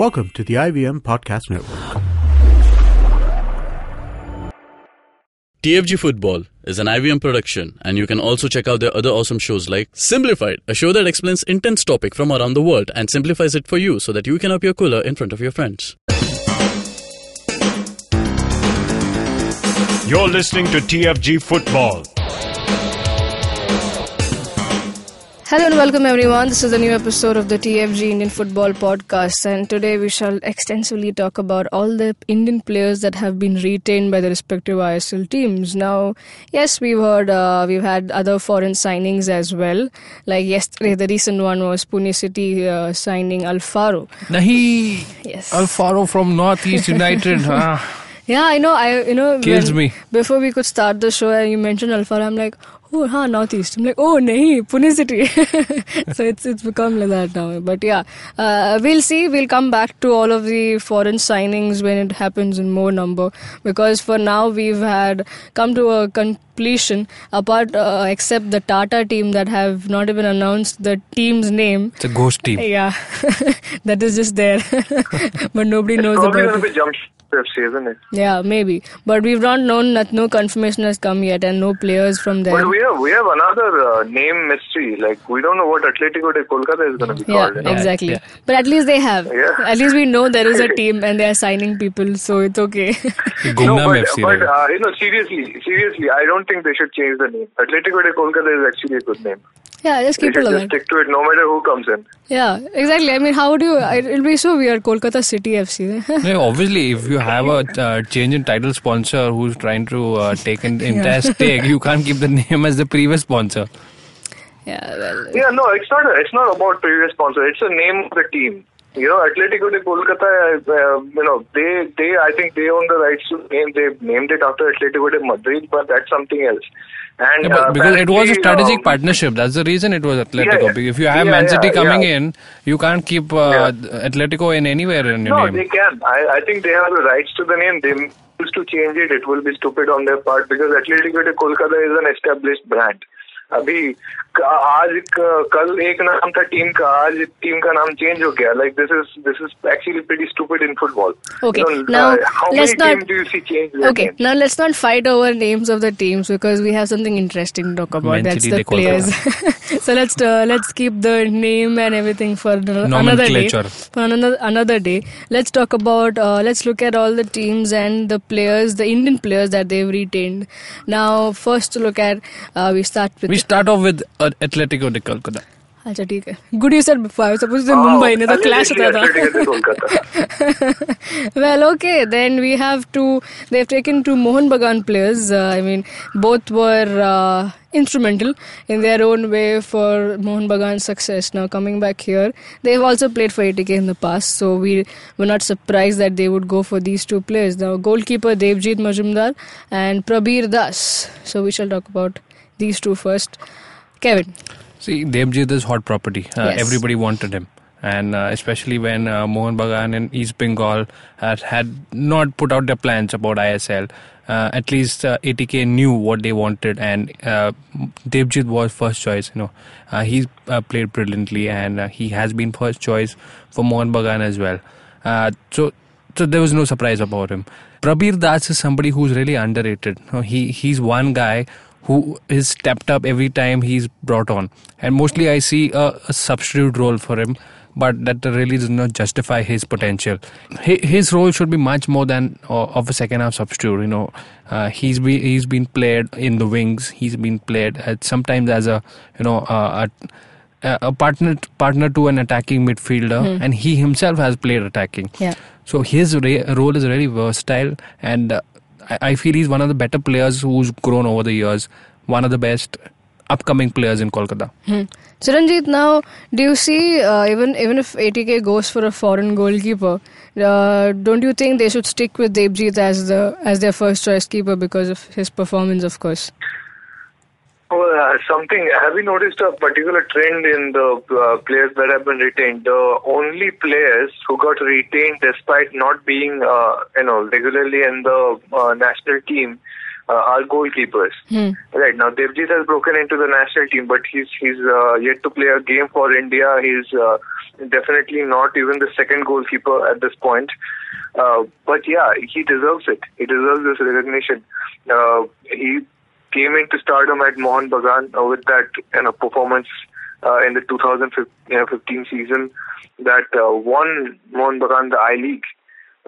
Welcome to the IVM Podcast Network. TFG Football is an IVM production, and you can also check out their other awesome shows like Simplified, a show that explains intense topic from around the world and simplifies it for you so that you can appear cooler in front of your friends. You're listening to TFG Football. Hello and welcome everyone. This is a new episode of the TFG Indian Football Podcast, and today we shall extensively talk about all the Indian players that have been retained by the respective ISL teams. Now, yes, we've heard uh, we've had other foreign signings as well. Like yesterday, the recent one was Pune City uh, signing Alfaro. Nahi, Yes. Alfaro from Northeast United. ah, Yeah, I know. I you know Kills when- me. Before we could start the show, and you mentioned Alfaro. I'm like, oh, huh, Northeast. I'm like, oh, nahi, Pune City. so it's it's become like that now. But yeah, uh, we'll see. We'll come back to all of the foreign signings when it happens in more number. Because for now, we've had come to a completion. Apart, uh, except the Tata team that have not even announced the team's name. it's a ghost team. Yeah, that is just there, but nobody knows Probably about going it. to be jump isn't it? Yeah, maybe. But we've not known that no confirmation has come yet, and no players from there. But we have we have another uh, name mystery. Like we don't know what Atletico de Kolkata is going to be yeah, called. Yeah, exactly. Yeah. But at least they have. Yeah. At least we know there is a team, and they are signing people, so it's okay. no, but, but uh, you know, seriously, seriously, I don't think they should change the name. Atletico de Kolkata is actually a good name yeah, just keep it should like just stick to it, no matter who comes in. Yeah, exactly. I mean, how would you? It'll be so weird. Kolkata City FC. No, obviously, if you have a uh, change in title sponsor who's trying to uh, take an entire stake, you can't keep the name as the previous sponsor. yeah, well. Yeah, no, it's not. It's not about previous sponsor. It's the name of the team. You know, Atletico de Kolkata. Uh, you know, they they I think they own the rights to name. They named it after Atletico de Madrid, but that's something else. And Yeah, but uh, because it was a strategic um, partnership. That's the reason it was Atletico. Yeah. If you have Yeah, Man City coming in, you can't keep uh, Atletico in anywhere in your No, name. they can. I, I think they have the rights to the name. They used to change it. It will be stupid on their part because Atletico de Kolkata is an established brand. अभी क- आज क- कल एक नाम था team का आज टीम का नाम चेंज हो गया like this is this is actually pretty stupid in football Okay, now how let's many not- teams do you see change their Okay, name? now let's not fight over names of the teams because we have something interesting to talk about. Man That's City, the they call players. so let's uh, let's keep the name and everything for another day. Nomenclature. For another another day, let's talk about. Uh, let's look at all the teams and the players, the Indian players that they've retained. Now, first to look at, uh, we start with. We start off with Athletic Atletico de Kolkata. अच्छा okay. है good you sir I suppose say Mumbai ने तो clash होता था well okay then we have to they have taken to Mohun Bagan players instrumental in their own way for Mohun Bagan's success. Now, coming back here, they've also played for ATK in the past, so we were not surprised that they would go for these two players. Now, goalkeeper Devjit Majumdar and Prabir Das. So, we shall talk about these two first. Kevin. See, Devjit is hot property. Uh, Yes. Everybody wanted him. And uh, especially when uh, Mohan Bagan and East Bengal had, had not put out their plans about ISL, uh, at least uh, ATK knew what they wanted, and uh, Devjit was first choice. You know, uh, he uh, played brilliantly, and uh, he has been first choice for Mohan Bagan as well. Uh, so, so there was no surprise about him. Prabir Das is somebody who's really underrated. You know, he he's one guy who is stepped up every time he's brought on. And mostly I see a, a substitute role for him, but that really does not justify his potential. Hi- His role should be much more than uh, of a second half substitute. You know, uh, he's been he's been played in the wings. He's been played at, sometimes as a you know uh, a, a partner partner to an attacking midfielder, and he himself has played attacking. Yeah. So his ra- role is very versatile, and uh, I, feel he's one of the better players who's grown over the years. One of the best upcoming players in Kolkata. Hmm. Now do you see uh, even even if ATK goes for a foreign goalkeeper, uh, don't you think they should stick with Devjit as the as their first choice keeper because of his performance, of course? Well, uh, something. Have you noticed a particular trend in the uh, players that have been retained? The only players who got retained despite not being, uh, you know, regularly in the uh, national team uh, are goalkeepers. Hmm. Right now, Devjit has broken into the national team, but he's he's uh, yet to play a game for India. He's uh, definitely not even the second goalkeeper at this point. Uh, but yeah, he deserves it. He deserves this recognition. Uh, he came into stardom at Mohan Bagan uh, with that you know, performance uh, in the 2015 season that uh, won Mohan Bagan the I League.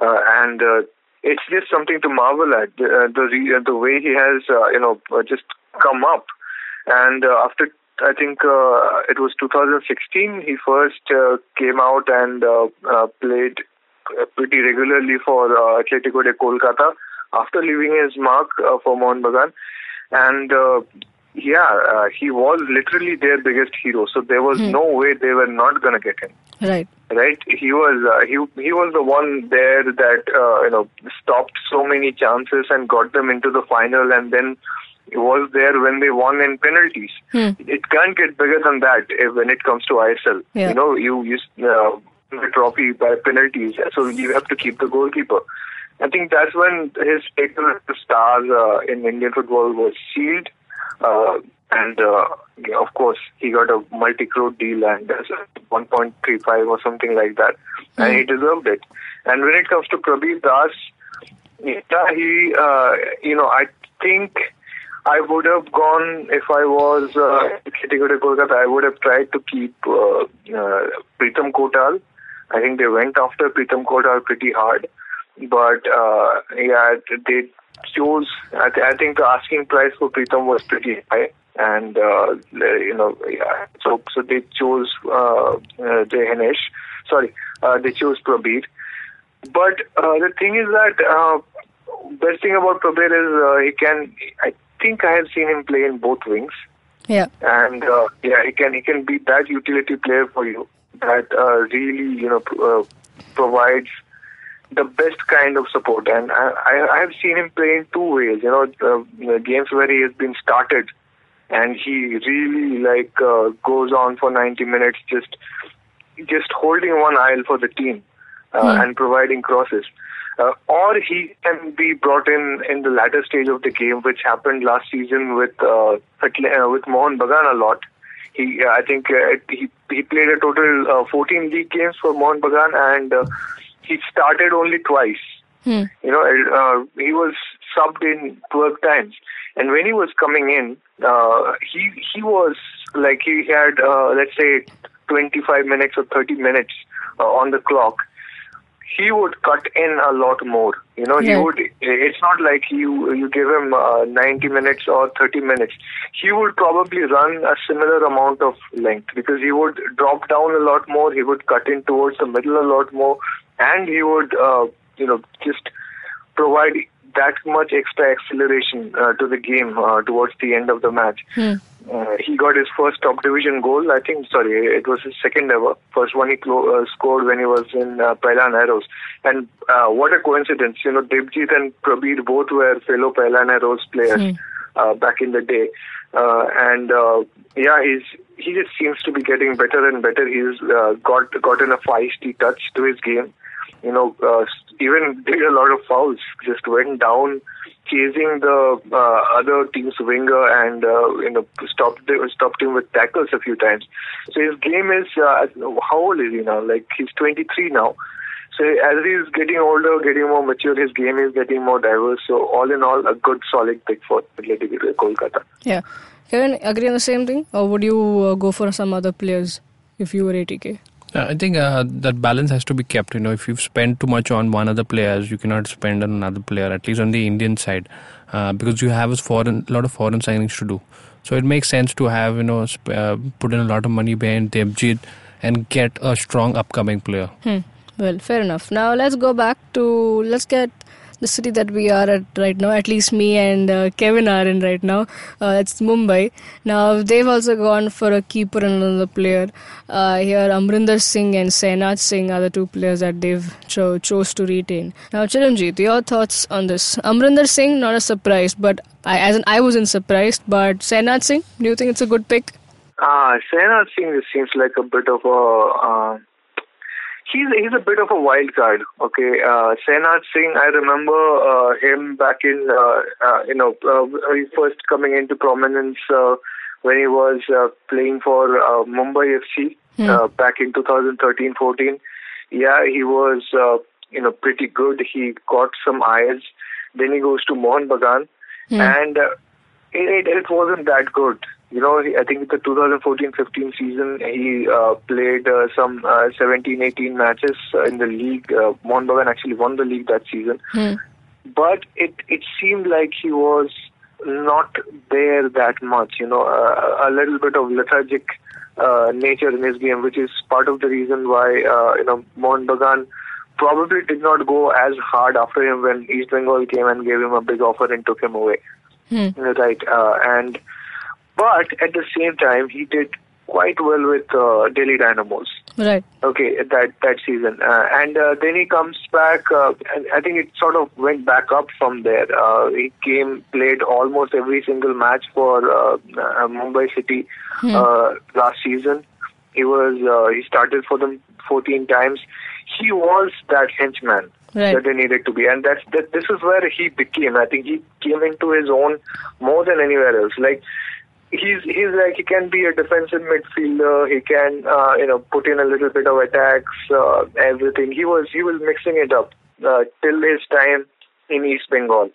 Uh, and uh, it's just something to marvel at. The, uh, the, re- the way he has, uh, you know, uh, just come up. And uh, after I think uh, it was 2016. He first uh, came out and uh, uh, played uh, pretty regularly for uh, Atletico de Kolkata after leaving his mark uh, for Mohan Bagan. And uh, yeah, uh, he was literally their biggest hero. So there was no way they were not going to get him. Right. Right, he was uh, he he was the one there that uh, you know stopped so many chances and got them into the final, and then was there when they won in penalties. It can't get bigger than that eh, when it comes to ISL. Yeah. You know, you use uh, the trophy by penalties, so you have to keep the goalkeeper. I think that's when his status as a star uh, in Indian football was sealed. Uh, and uh, yeah, of course, he got a multi-crore deal and uh, 1.35 or something like that, and he deserved it. And when it comes to Prabir Das, yeah, he, uh, you know, I think I would have gone if I was uh, Kolkata. I would have tried to keep uh, uh, Pritam Kotal. I think they went after Pritam Kotal pretty hard, but uh, yeah, they chose. I, th- I think the asking price for Pritam was pretty high, and uh, you know, yeah, so so they chose uh, uh, Jehanesh. Sorry, uh, they chose Prabir. But uh, the thing is that uh, best thing about Prabir is uh, he can. I think I have seen him play in both wings, Yeah. and uh, yeah, he can he can be that utility player for you that uh, really you know pr- uh, provides the best kind of support. And I, I have seen him play in two ways. You know, uh, games where he has been started, and he really like uh, goes on for 90 minutes just just holding one aisle for the team uh, and providing crosses. Uh, or he can be brought in in the latter stage of the game, which happened last season with uh, uh, with Mohan Bagan a lot. He, uh, I think, uh, he he played a total uh, 14 league games for Mohan Bagan, and uh, he started only twice. You know, uh, he was subbed in 12 times, and when he was coming in, uh, he he was like he had uh, let's say 25 minutes or 30 minutes uh, on the clock he would cut in a lot more. You know, he would. It's not like you you give him uh, 90 minutes or 30 minutes. He would probably run a similar amount of length because he would drop down a lot more. He would cut in towards the middle a lot more, and he would uh, you know just provide that much extra acceleration uh, to the game uh, towards the end of the match. Uh, he got his first top division goal. I think, sorry, it was his second ever. First one he clo- uh, scored when he was in uh, Pailan Arrows. And uh, what a coincidence. You know, Devjit and Prabir both were fellow Pailan Arrows players uh, back in the day. Uh, and uh, yeah, he's he just seems to be getting better and better. He's uh, got gotten a feisty touch to his game. You know, uh, even did a lot of fouls. Just went down, chasing the uh, other team's winger, and uh, you know stopped stopped him with tackles a few times. So his game is uh, how old is he now? Like he's 23 now. So as he's getting older, getting more mature, his game is getting more diverse. So all in all, a good solid pick for Atletico de Kolkata. Yeah. Kevin, agree on the same thing, or would you uh, go for some other players if you were ATK? Uh, I think uh, that balance has to be kept. You know, if you've spent too much on one other players, you cannot spend on another player. At least on the Indian side, uh, because you have a foreign, lot of foreign signings to do. So it makes sense to have you know sp- uh, put in a lot of money behind Debjit and get a strong upcoming player. Hmm. Well, fair enough. Now let's go back to let's get the city that we are at right now. At least me and uh, Kevin are in right now. Uh, it's Mumbai. Now they've also gone for a keeper and another player. Uh, here, Amrinder Singh and Sehnaj Singh are the two players that they've cho- chose to retain. Now, Chiranjit, your thoughts on this? Amrinder Singh, not a surprise, but I, as in, I wasn't surprised. But Sehnaj Singh, do you think it's a good pick? Ah, Sehnaj Singh seems like a bit of a. He's he's a bit of a wild card. Okay, uh, Sehnaj Singh. I remember uh, him back in uh, uh, you know uh, he first coming into prominence uh, when he was uh, playing for uh, Mumbai FC uh, back in 2013-14. Yeah, he was uh, you know pretty good. He got some eyes. Then he goes to Mohan Bagan, and uh, it, it wasn't that good. You know, I think the 2014-15 season he uh, played uh, some uh, 17-18 matches uh, in the league. Uh, Mohan Bagan actually won the league that season, but it it seemed like he was not there that much. You know, uh, a little bit of lethargic uh, nature in his game, which is part of the reason why uh, you know Mohan Bagan probably did not go as hard after him when East Bengal came and gave him a big offer and took him away. Right, uh, and but at the same time he did quite well with uh, Delhi Dynamos. Right. Okay, that that season, uh, and uh, then he comes back. Uh, I think it sort of went back up from there. Uh, he came, played almost every single match for uh, uh, Mumbai City uh, last season. He was uh, he started for them 14 times. He was that henchman Right. that they needed to be, and that's that. This is where he became. I think he came into his own more than anywhere else. Like he's he's like he can be a defensive midfielder. He can uh, you know put in a little bit of attacks, uh, everything. He was he was mixing it up uh, till his time in East Bengal.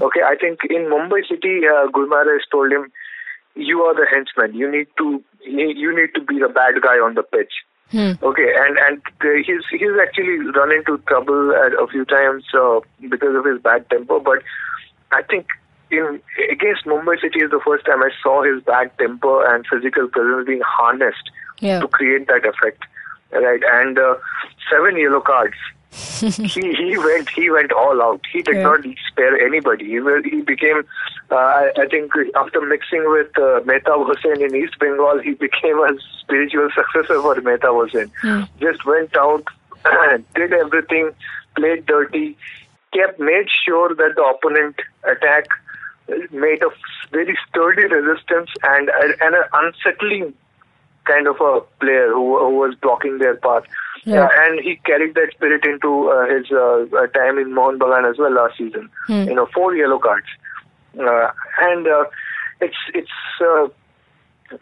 Okay, I think in Mumbai City, uh, Guimarães told him, "You are the henchman. You need to you need, to be the bad guy on the pitch." Okay, and and he's he's actually run into trouble at a few times uh, because of his bad temper. But I think in against Mumbai City is the first time I saw his bad temper and physical presence being harnessed Yeah. to create that effect. Right, and uh, seven yellow cards. he he went he went all out. He did Yeah. not spare anybody. He will, he became uh, I, I think after mixing with uh, Mehtab Hussain in East Bengal, he became a spiritual successor for Mehtab Hussain. Just went out, did everything, played dirty, kept made sure that the opponent attack made a very sturdy resistance and and an unsettling kind of a player who, who was blocking their path. Yeah. Uh, and he carried that spirit into uh, his uh, uh, time in Mohan Bagan as well last season. You know, four yellow cards. Uh, and uh, it's it's uh,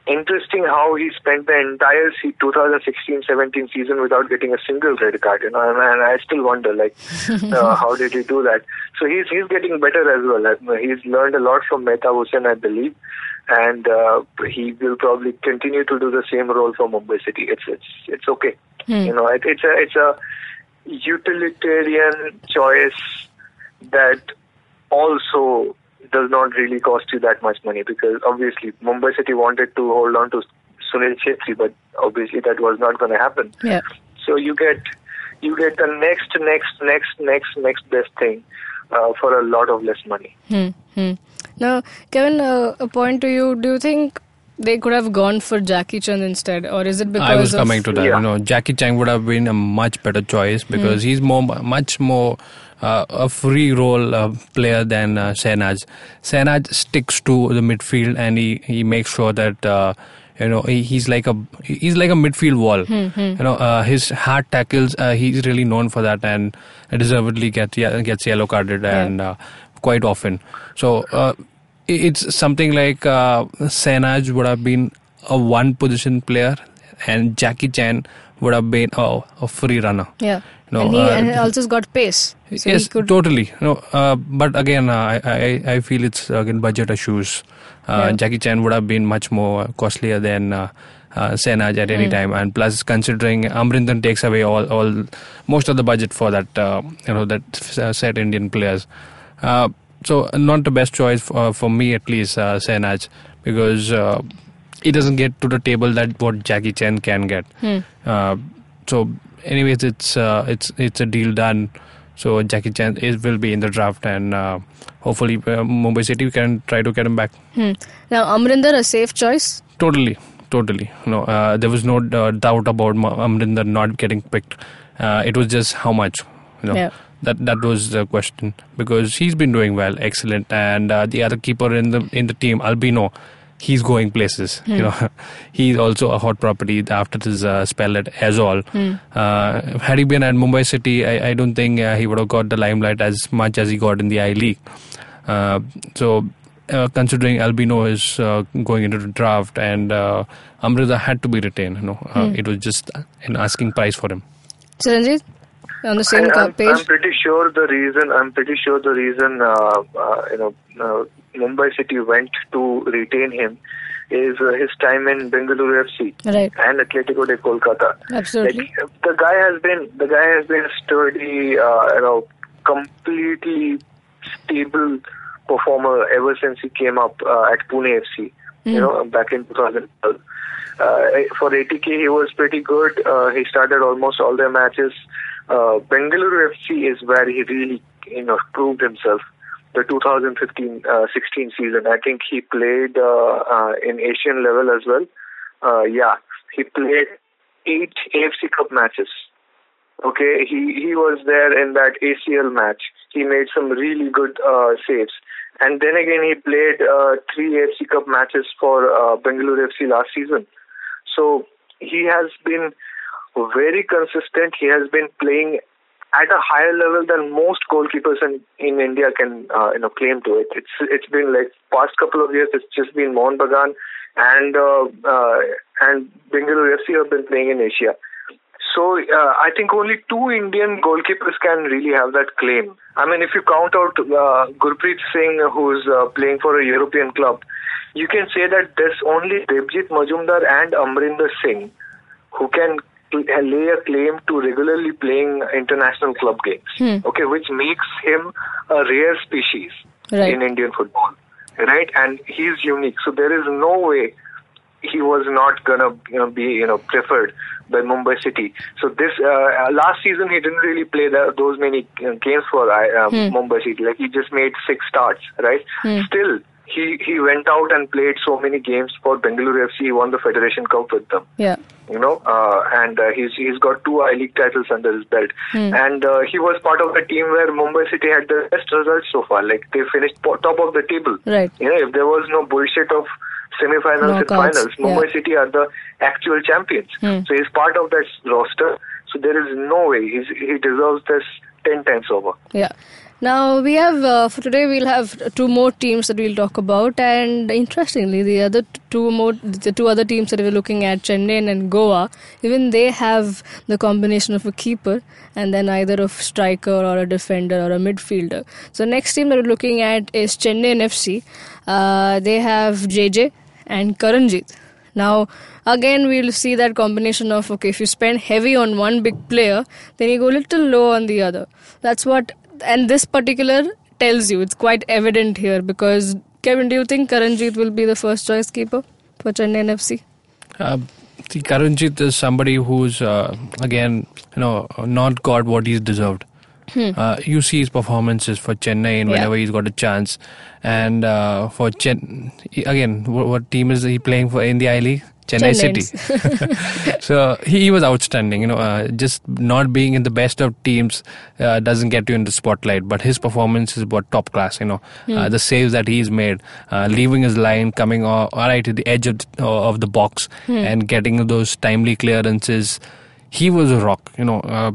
interesting how he spent the entire 2016-17 season without getting a single red card. You know, and, and I still wonder, like, uh, how did he do that? So he's he's getting better as well. He's learned a lot from Mehtab Hussain, I believe, and uh, he will probably continue to do the same role for Mumbai City. It's it's it's okay. You know, it, it's a it's a utilitarian choice that also does not really cost you that much money because obviously Mumbai City wanted to hold on to Sunil Chhetri, but obviously that was not going to happen. Yeah. So you get you get the next, next, next, next, next best thing uh, for a lot of less money. Hmm. Now, Kevin, uh, a point to you. Do you think they could have gone for Jackichand instead, or is it because I was of coming to that. Yeah. You know, Jackichand would have been a much better choice because he's more, much more uh, a free role uh, player than uh, Sehnaj. Sehnaj sticks to the midfield and he, he makes sure that. Uh, you know he, he's like a he's like a midfield wall. You know uh, his hard tackles. Uh, he's really known for that and deservedly gets yeah, gets yellow carded and uh, quite often. So uh, it's something like uh, Sehnaj would have been a one position player and Jackichand would have been oh, a free runner. Yeah. No, and he uh, and also got pace. So yes, he could, totally. No, uh, but again, uh, I, I I feel it's again budget issues. Uh, Yeah. Jackichand would have been much more costlier than uh, uh, Sehnaj at any time, and plus considering Amrinder takes away all, all most of the budget for that uh, you know that set Indian players. Uh, so not the best choice for, for me at least, uh, Sehnaj, because he doesn't get to the table that what Jackichand can get. Uh, so, anyways, it's uh, it's it's a deal done. So Jackichand is will be in the draft, and uh, hopefully uh, Mumbai City can try to get him back. Hmm. Now, Amrinder, a safe choice. Totally, totally. No, uh, there was no uh, doubt about Amrinder not getting picked. Uh, it was just how much. You know, Yeah. that that was the question because he's been doing well, excellent, and uh, the other keeper in the in the team, Albino, he's going places. You know, he's also a hot property after his uh, spell at Aizawl. Uh, had he been at Mumbai City, I, I don't think uh, he would have got the limelight as much as he got in the I League. Uh, so uh, considering Albino is uh, going into the draft and uh, Amrinder had to be retained. You know, uh, Hmm. it was just an asking price for him. Chiranjit, on the same I, I'm, page. I'm pretty sure the reason. I'm pretty sure the reason. Uh, uh, you know, uh, Mumbai City went to retain him is uh, his time in Bengaluru FC Right. and Atletico de Kolkata. Absolutely. Like, the guy has been the guy has been a sturdy, uh, you know, completely stable performer ever since he came up uh, at Pune FC. You know, back in 2012. Uh, for ATK, he was pretty good. Uh, he started almost all their matches. Uh, Bengaluru FC is where he really, you know, proved himself. The 2015-16 season, I think he played uh, uh, in Asian level as well. Uh, yeah, he played eight AFC Cup matches. Okay, he he was there in that ACL match. He made some really good uh, saves, and then again he played uh, three AFC Cup matches for uh, Bengaluru FC last season. So he has been very consistent. He has been playing at a higher level than most goalkeepers in, in India can uh, you know claim to it. It's it's been like past couple of years. It's just been Mohan Bagan and uh, uh, and Bengaluru FC have been playing in Asia. So uh, I think only two Indian goalkeepers can really have that claim. I mean, if you count out uh, Gurpreet Singh, who's uh, playing for a European club, you can say that there's only Devjit Majumdar and Amrinder Singh who can lay a claim to regularly playing international club games. Okay, which makes him a rare species Right. in Indian football, right? And he's unique. So there is no way he was not gonna you know, be you know preferred by Mumbai City. So this uh, last season he didn't really play the, those many uh, games for uh, Mumbai City. Like he just made six starts, right? Still. He, he went out and played so many games for Bengaluru FC. He won the Federation Cup with them Yeah. you know, uh, and uh, he's he's got two I League titles under his belt, and uh, he was part of the team where Mumbai City had the best results so far. Like they finished top of the table. Right. You know, if there was no bullshit of semi-finals and finals, Mumbai yeah. City are the actual champions. So he's part of that roster. So there is no way he's, he deserves this ten times over. Yeah. Now we have uh, for today we'll have two more teams that we'll talk about, and interestingly, the other two more the two other teams that we're looking at, Chennai and Goa, even they have the combination of a keeper and then either a striker or a defender or a midfielder. So next team that we're looking at is Chennaiyin FC. Uh, they have JJ and Karanjit. Now, again, we'll see that combination of okay, if you spend heavy on one big player, then you go a little low on the other. That's what, and this particular tells you. It's quite evident here because Kevin, do you think Karanjit will be the first choice keeper for Chennaiyin FC? Uh, see, Karanjit is somebody who's uh, again, you know, not got what he's deserved. Uh, you see his performances for Chennai and Yeah. whenever he's got a chance, and uh, for Chen again, what, what team is he playing for in the I League? Chennai Chennai. City. so he, was outstanding. You know, uh, just not being in the best of teams uh, doesn't get you in the spotlight. But his performance is what top class. You know, uh, the saves that he's made, uh, leaving his line, coming all, all right to the edge of the, of the box, and getting those timely clearances. He was a rock. You know. Uh,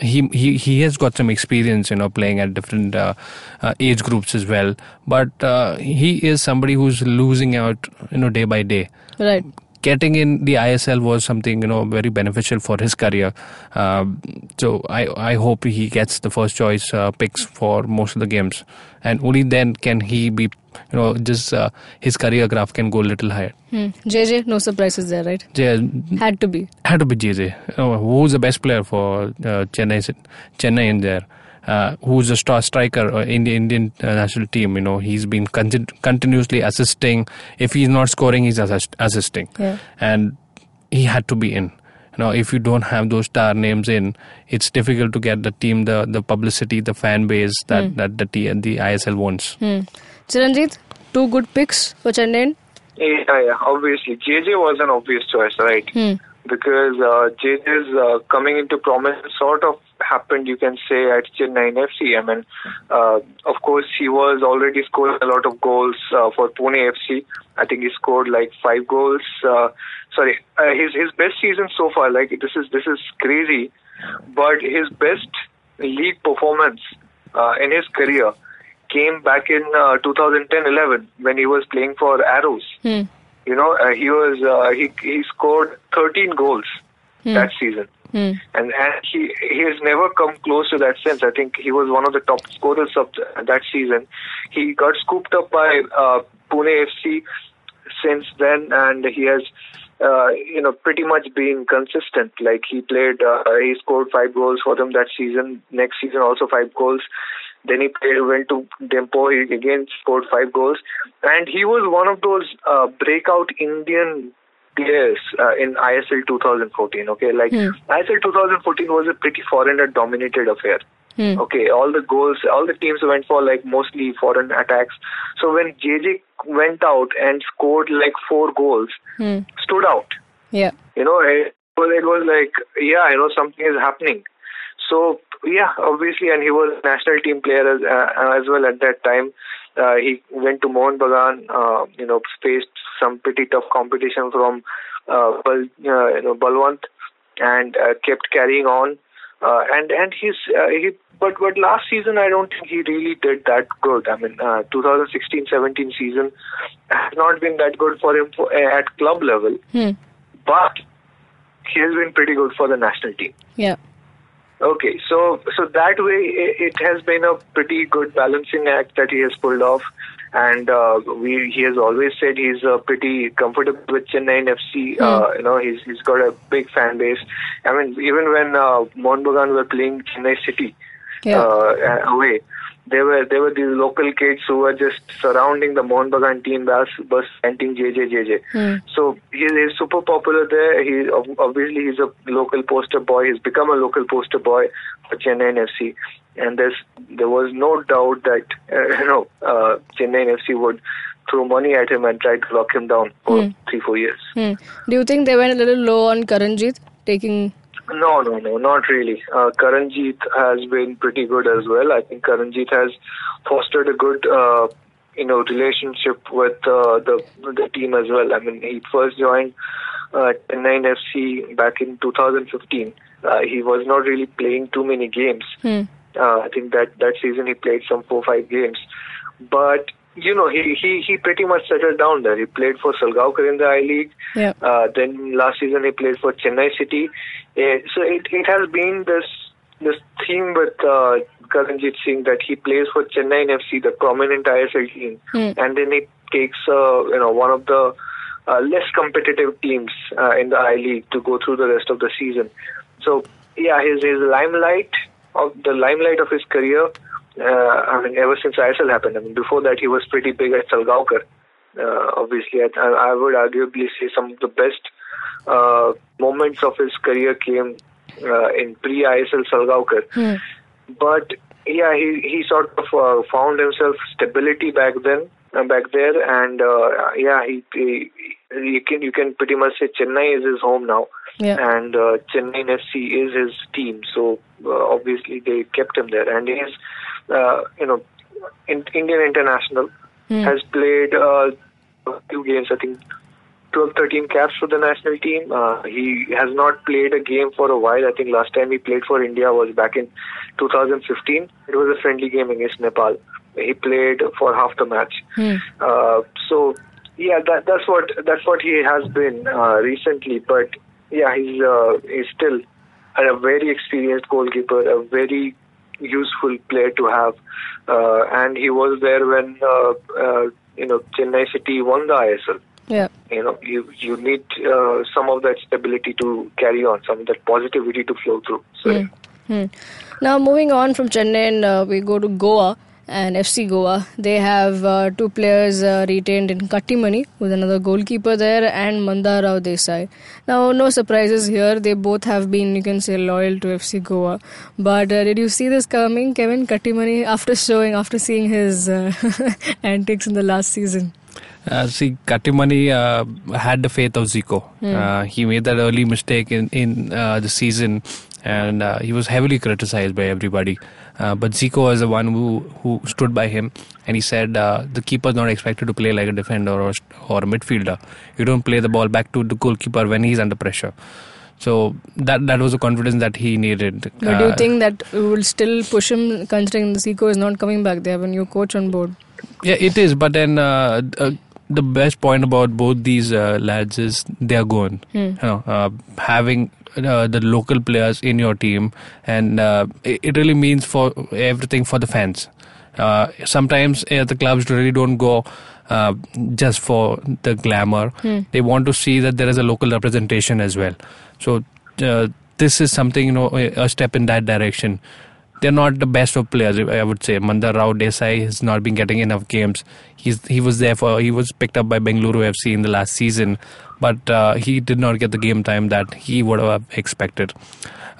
he, he he has got some experience, you know, playing at different uh, uh, age groups as well. But uh, he is somebody who's losing out, you know, day by day Right. Getting in the ISL was something you know very beneficial for his career. Um, so I I hope he gets the first choice uh, picks for most of the games, and only then can he be you know just uh, his career graph can go a little higher. Hmm. JJ, no surprises there, right? Yeah, Had to be. had to be JJ. Uh, who's the best player for uh, Chennai? Chennai in there. Uh, who's a star striker uh, in the Indian uh, national team? You know, he's been con- continuously assisting. If he's not scoring, he's assist- assisting, Yeah. and he had to be in. You know, if you don't have those star names in, it's difficult to get the team the the publicity, the fan base that that the T- the ISL wants. Hmm. Chiranjit, two good picks for Chennai. Yeah, yeah, obviously. JJ was an obvious choice, right? Hmm. Because uh, uh, coming into prominence sort of happened, you can say, at Chennaiyin FC. I mean, uh, of course, he was already scoring a lot of goals uh, for Pune FC. I think he scored like five goals. Uh, sorry, uh, his his best season so far. Like this is this is crazy, but his best league performance uh, in his career came back in uh, 2010-11 when he was playing for Arrows. Hmm. You know, uh, he was uh, he he scored 13 goals that season, Hmm. and and he he has never come close to that since. I think he was one of the top scorers of the, that season. He got scooped up by uh, Pune FC since then, and he has. Uh, you know, pretty much been consistent. Like he played, uh, he scored five goals for them that season. Next season, also five goals. Then he played, went to Dempo. He again scored five goals, and he was one of those uh, breakout Indian players uh, in ISL 2014. Okay, like ISL 2014 was a pretty foreigner-dominated affair. Hmm. Okay, all the goals, all the teams went for like mostly foreign attacks. So when JJ went out and scored like four goals, Hmm. stood out. Yeah. You know, it was, it was like, yeah, you know, something is happening. So yeah, obviously, and he was a national team player as, uh, as well at that time. Uh, he went to Mohan Bagan, uh, you know, faced some pretty tough competition from uh, Bal, uh, you know, Balwant, and uh, kept carrying on. Uh, and and he's uh, he but but last season I don't think he really did that good. I mean, uh, 2016-17 season has not been that good for him for, uh, at club level, Hmm. but he has been pretty good for the national team. Yeah. Okay, so so that way it, it has been a pretty good balancing act that he has pulled off, and uh, we he has always said he's uh, pretty comfortable with Chennaiyin FC. Uh, you know, he's he's got a big fan base. I mean, even when uh, Mohun Bagan were playing Chennai City Yeah. uh, away, there were there were these local kids who were just surrounding the Mohun Bagan team bus, bus chanting JJ JJ. Hmm. So he is super popular there. He obviously he's a local poster boy. He's become a local poster boy for Chennaiyin FC, and there's there was no doubt that uh, you know uh, Chennaiyin FC would throw money at him and try to lock him down for three four years. Hmm. Do you think they went a little low on Karanjit taking? No, no, no, not really. Uh, Karanjit has been pretty good as well. I think Karanjit has fostered a good, uh, you know, relationship with uh, the the team as well. I mean, he first joined uh, Chennaiyin FC back in 2015. Uh, he was not really playing too many games. Hmm. Uh, I think that that season he played some four five games, but you know he he he pretty much settled down there. He played for Salgaonkar in the I League. Yeah. Uh, then last season he played for Chennai City. Uh, so it, it has been this this theme with uh, Karanjit Singh that he plays for Chennaiyin FC, the prominent ISL team, Hmm. and then he takes uh, you know one of the uh, less competitive teams uh, in the I League to go through the rest of the season. So yeah, his his limelight of the limelight of his career. Uh, I mean, ever since ISL happened. I mean, before that he was pretty big at Salgaonkar. Uh, obviously, I, I would arguably say some of the best uh, moments of his career came uh, in pre-ISL Salgaonkar. Hmm. But yeah, he he sort of uh, found himself stability back then, uh, back there, and uh, yeah, he, he you can you can pretty much say Chennai is his home now, Yeah. and uh, Chennaiyin FC is his team. So uh, obviously they kept him there, and he's uh, you know, in, Indian international Hmm. has played uh, a few games. I think 12, 13 caps for the national team. Uh, he has not played a game for a while. I think last time he played for India was back in 2015. It was a friendly game against Nepal. He played for half the match. Hmm. Uh, so yeah, that, that's what that's what he has been uh, recently. But yeah, he's uh, he's still a very experienced goalkeeper, a very useful player to have, uh, and he was there when uh, uh, you know Chennai City won the ISL. Yeah. You know, you you need uh, some of that stability to carry on, some of that positivity to flow through. So. Hmm. Now moving on from Chennai, and, uh, we go to Goa and FC Goa. They have uh, two players uh, retained in Kattimani, with another goalkeeper there, and Mandar Rao Desai. Now, no surprises here. They both have been, you can say, loyal to FC Goa. But uh, did you see this coming, Kevin Kattimani, after showing, after seeing his uh, antics in the last season? Uh, see, Kattimani uh, had the faith of Zico. Uh, he made that early mistake in in uh, the season, and uh, he was heavily criticized by everybody. Uh, but Zico was the one who who stood by him, and he said uh, the keeper is not expected to play like a defender or or a midfielder. You don't play the ball back to the goalkeeper when he's under pressure. So that that was the confidence that he needed. But do you Uh, think that we will still push him, considering Zico is not coming back? They have a new coach on board. Yeah, it is. But then uh, uh, the best point about both these uh, lads is they are gone. You know, uh, having uh, the local players in your team, and uh, it, really means for everything for the fans. Uh, sometimes uh, the clubs really don't go uh, just for the glamour. They want to see that there is a local representation as well. So uh, this is something you know a a step in that direction they're not the best of players. I would say Mandar Rao Desai has not been getting enough games. He's he was there for he was picked up by Bengaluru FC in the last season, but uh, he did not get the game time that he would have expected.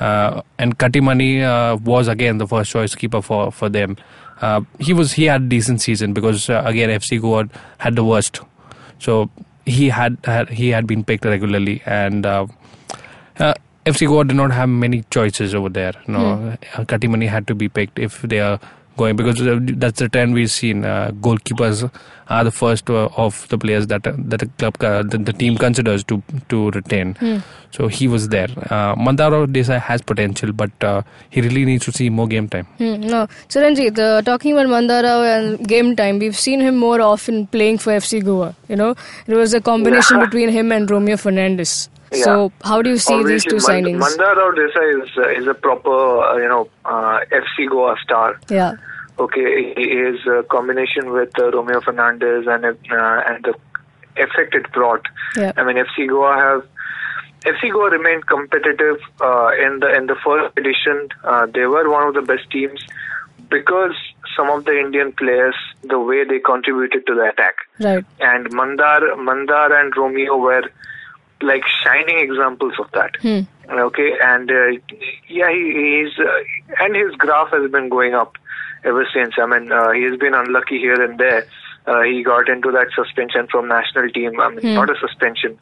Uh, and Kattimani uh, was again the first choice keeper for for them. Uh, he was he had a decent season because uh, again FC Goa had the worst, so he had, had he had been picked regularly and. Uh, uh, FC Goa did not have many choices over there. No, uh, Kattimani had to be picked if they are going because uh, that's the trend we've seen. Uh, goalkeepers are the first uh, of the players that uh, that the club the, the team considers to to retain. So he was there. Uh, Mandar Rao Desai has potential, but uh, he really needs to see more game time. Hmm, no, Chiranjit, uh, talking about Mandara and game time, we've seen him more often playing for FC Goa. You know, it was a combination between him and Romeo Fernandes. So, how do you see these two Obviously, signings? Mandar Rao Desai is, uh, is a proper, uh, you know, uh, FC Goa star. yeah, Okay, he is a combination with uh, Romeo Fernandes and uh, and the effect it brought. Yeah. I mean, FC Goa have FC Goa remained competitive uh, in the in the first edition. Uh, they were one of the best teams because some of the Indian players, the way they contributed to the attack, right. and Mandar Mandar and Romeo were like shining examples of that. Hmm. Okay, and uh, yeah, he, he's uh, and his graph has been going up ever since. I mean, uh, he's been unlucky here and there. Uh, he got into that suspension from national team. I mean, not a suspension.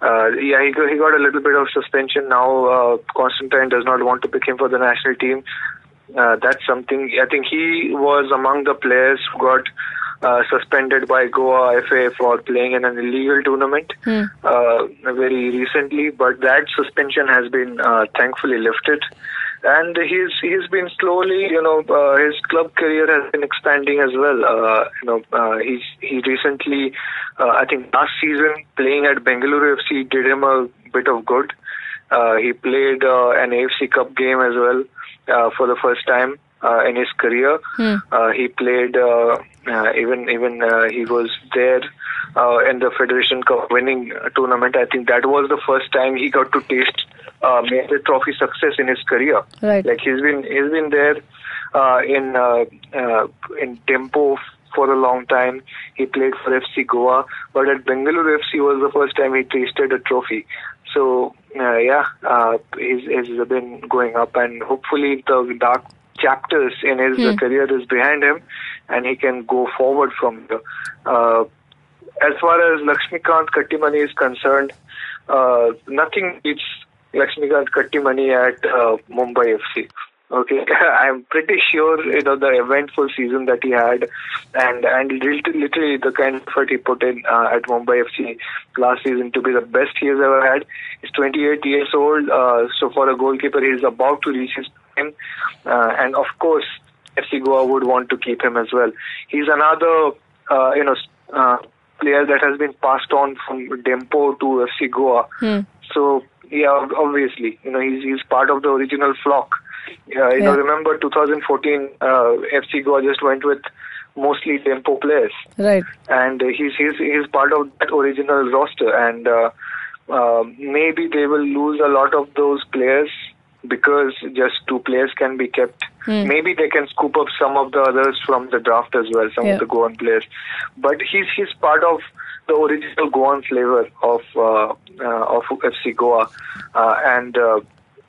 Uh, yeah, he got, he got a little bit of suspension. Now, uh, Constantine does not want to pick him for the national team. Uh, that's something. I think he was among the players who got uh, suspended by Goa FA for playing in an illegal tournament uh, very recently. But that suspension has been uh, thankfully lifted, and he's he's been slowly, you know, uh, his club career has been expanding as well. Uh, you know, uh, he's he recently, uh, I think last season playing at Bengaluru FC did him a bit of good. Uh, he played uh, an AFC Cup game as well uh, for the first time uh, in his career. Uh, he played uh, uh, even even uh, he was there uh, in the Federation Cup winning tournament. I think that was the first time he got to taste uh, major trophy success in his career. Right. Like he's been he's been there uh, in uh, uh, in Dempo for a long time. He played for FC Goa, but at Bengaluru FC was the first time he tasted a trophy. So uh, yeah, uh, he's, he's been going up, and hopefully the dark chapters in his uh, career is behind him, and he can go forward from there. Uh, as far as Lakshmikant Kattimani is concerned, uh, nothing beats Lakshmikant Kattimani at uh, Mumbai FC. Okay, I'm pretty sure you know the eventful season that he had, and and lit- literally the kind of effort he put in uh, at Mumbai FC last season to be the best he has ever had. He's 28 years old, uh, so for a goalkeeper, he's about to reach his prime, uh, and of course, FC Goa would want to keep him as well. He's another uh, you know uh, player that has been passed on from Dempo to FC Goa. So yeah, obviously, you know, he's he's part of the original flock. Yeah, you know, remember 2014, uh, FC Goa just went with mostly Dempo players, Right. and uh, he's he's he's part of that original roster, and uh, uh, maybe they will lose a lot of those players because just two players can be kept. Maybe they can scoop up some of the others from the draft as well, some Yeah. of the Goan players. But he's he's part of the original Goan flavor of uh, uh, of FC Goa, uh, and uh,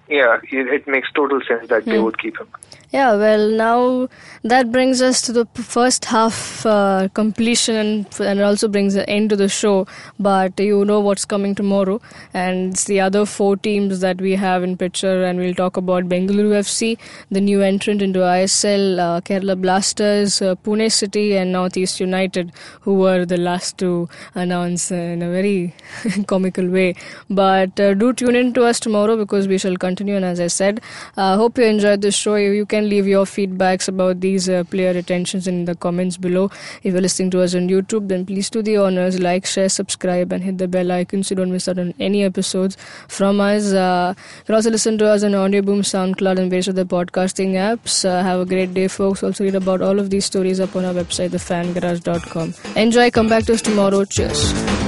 yeah, it, it makes total sense that they would keep him. Yeah, well, now that brings us to the first half uh, completion and, also brings an end to the show. But you know what's coming tomorrow, and it's the other four teams that we have in picture, and we'll talk about Bengaluru FC, the new entrant into ISL, uh, Kerala Blasters, uh, Pune City, and Northeast United, who were the last to announce in a very comical way. But uh, do tune in to us tomorrow because we shall continue. And as I said, uh, hope you enjoyed this show. You can leave your feedbacks about these uh, player retentions in the comments below. If you're listening to us on YouTube, then please do the honors, like, share, subscribe, and hit the bell icon so you don't miss out on any episodes from us. Uh, you can also listen to us on Audio Boom, SoundCloud, and various other podcasting apps. Uh, have a great day, folks. Also read about all of these stories up on our website, thefangarage.com. Enjoy. Come back to us tomorrow. Cheers.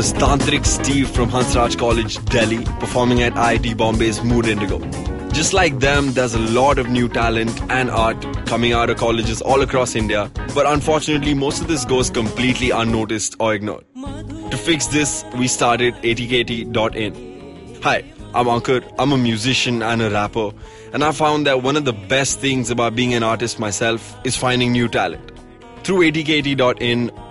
Was Tantric Steve from Hansraj College, Delhi, performing at IIT Bombay's Mood Indigo. Just like them, there's a lot of new talent and art coming out of colleges all across India, but unfortunately, most of this goes completely unnoticed or ignored. To fix this, we started atkt.in. Hi, I'm Ankur. I'm a musician and a rapper, and I found that one of the best things about being an artist myself is finding new talent. Through atkt.in,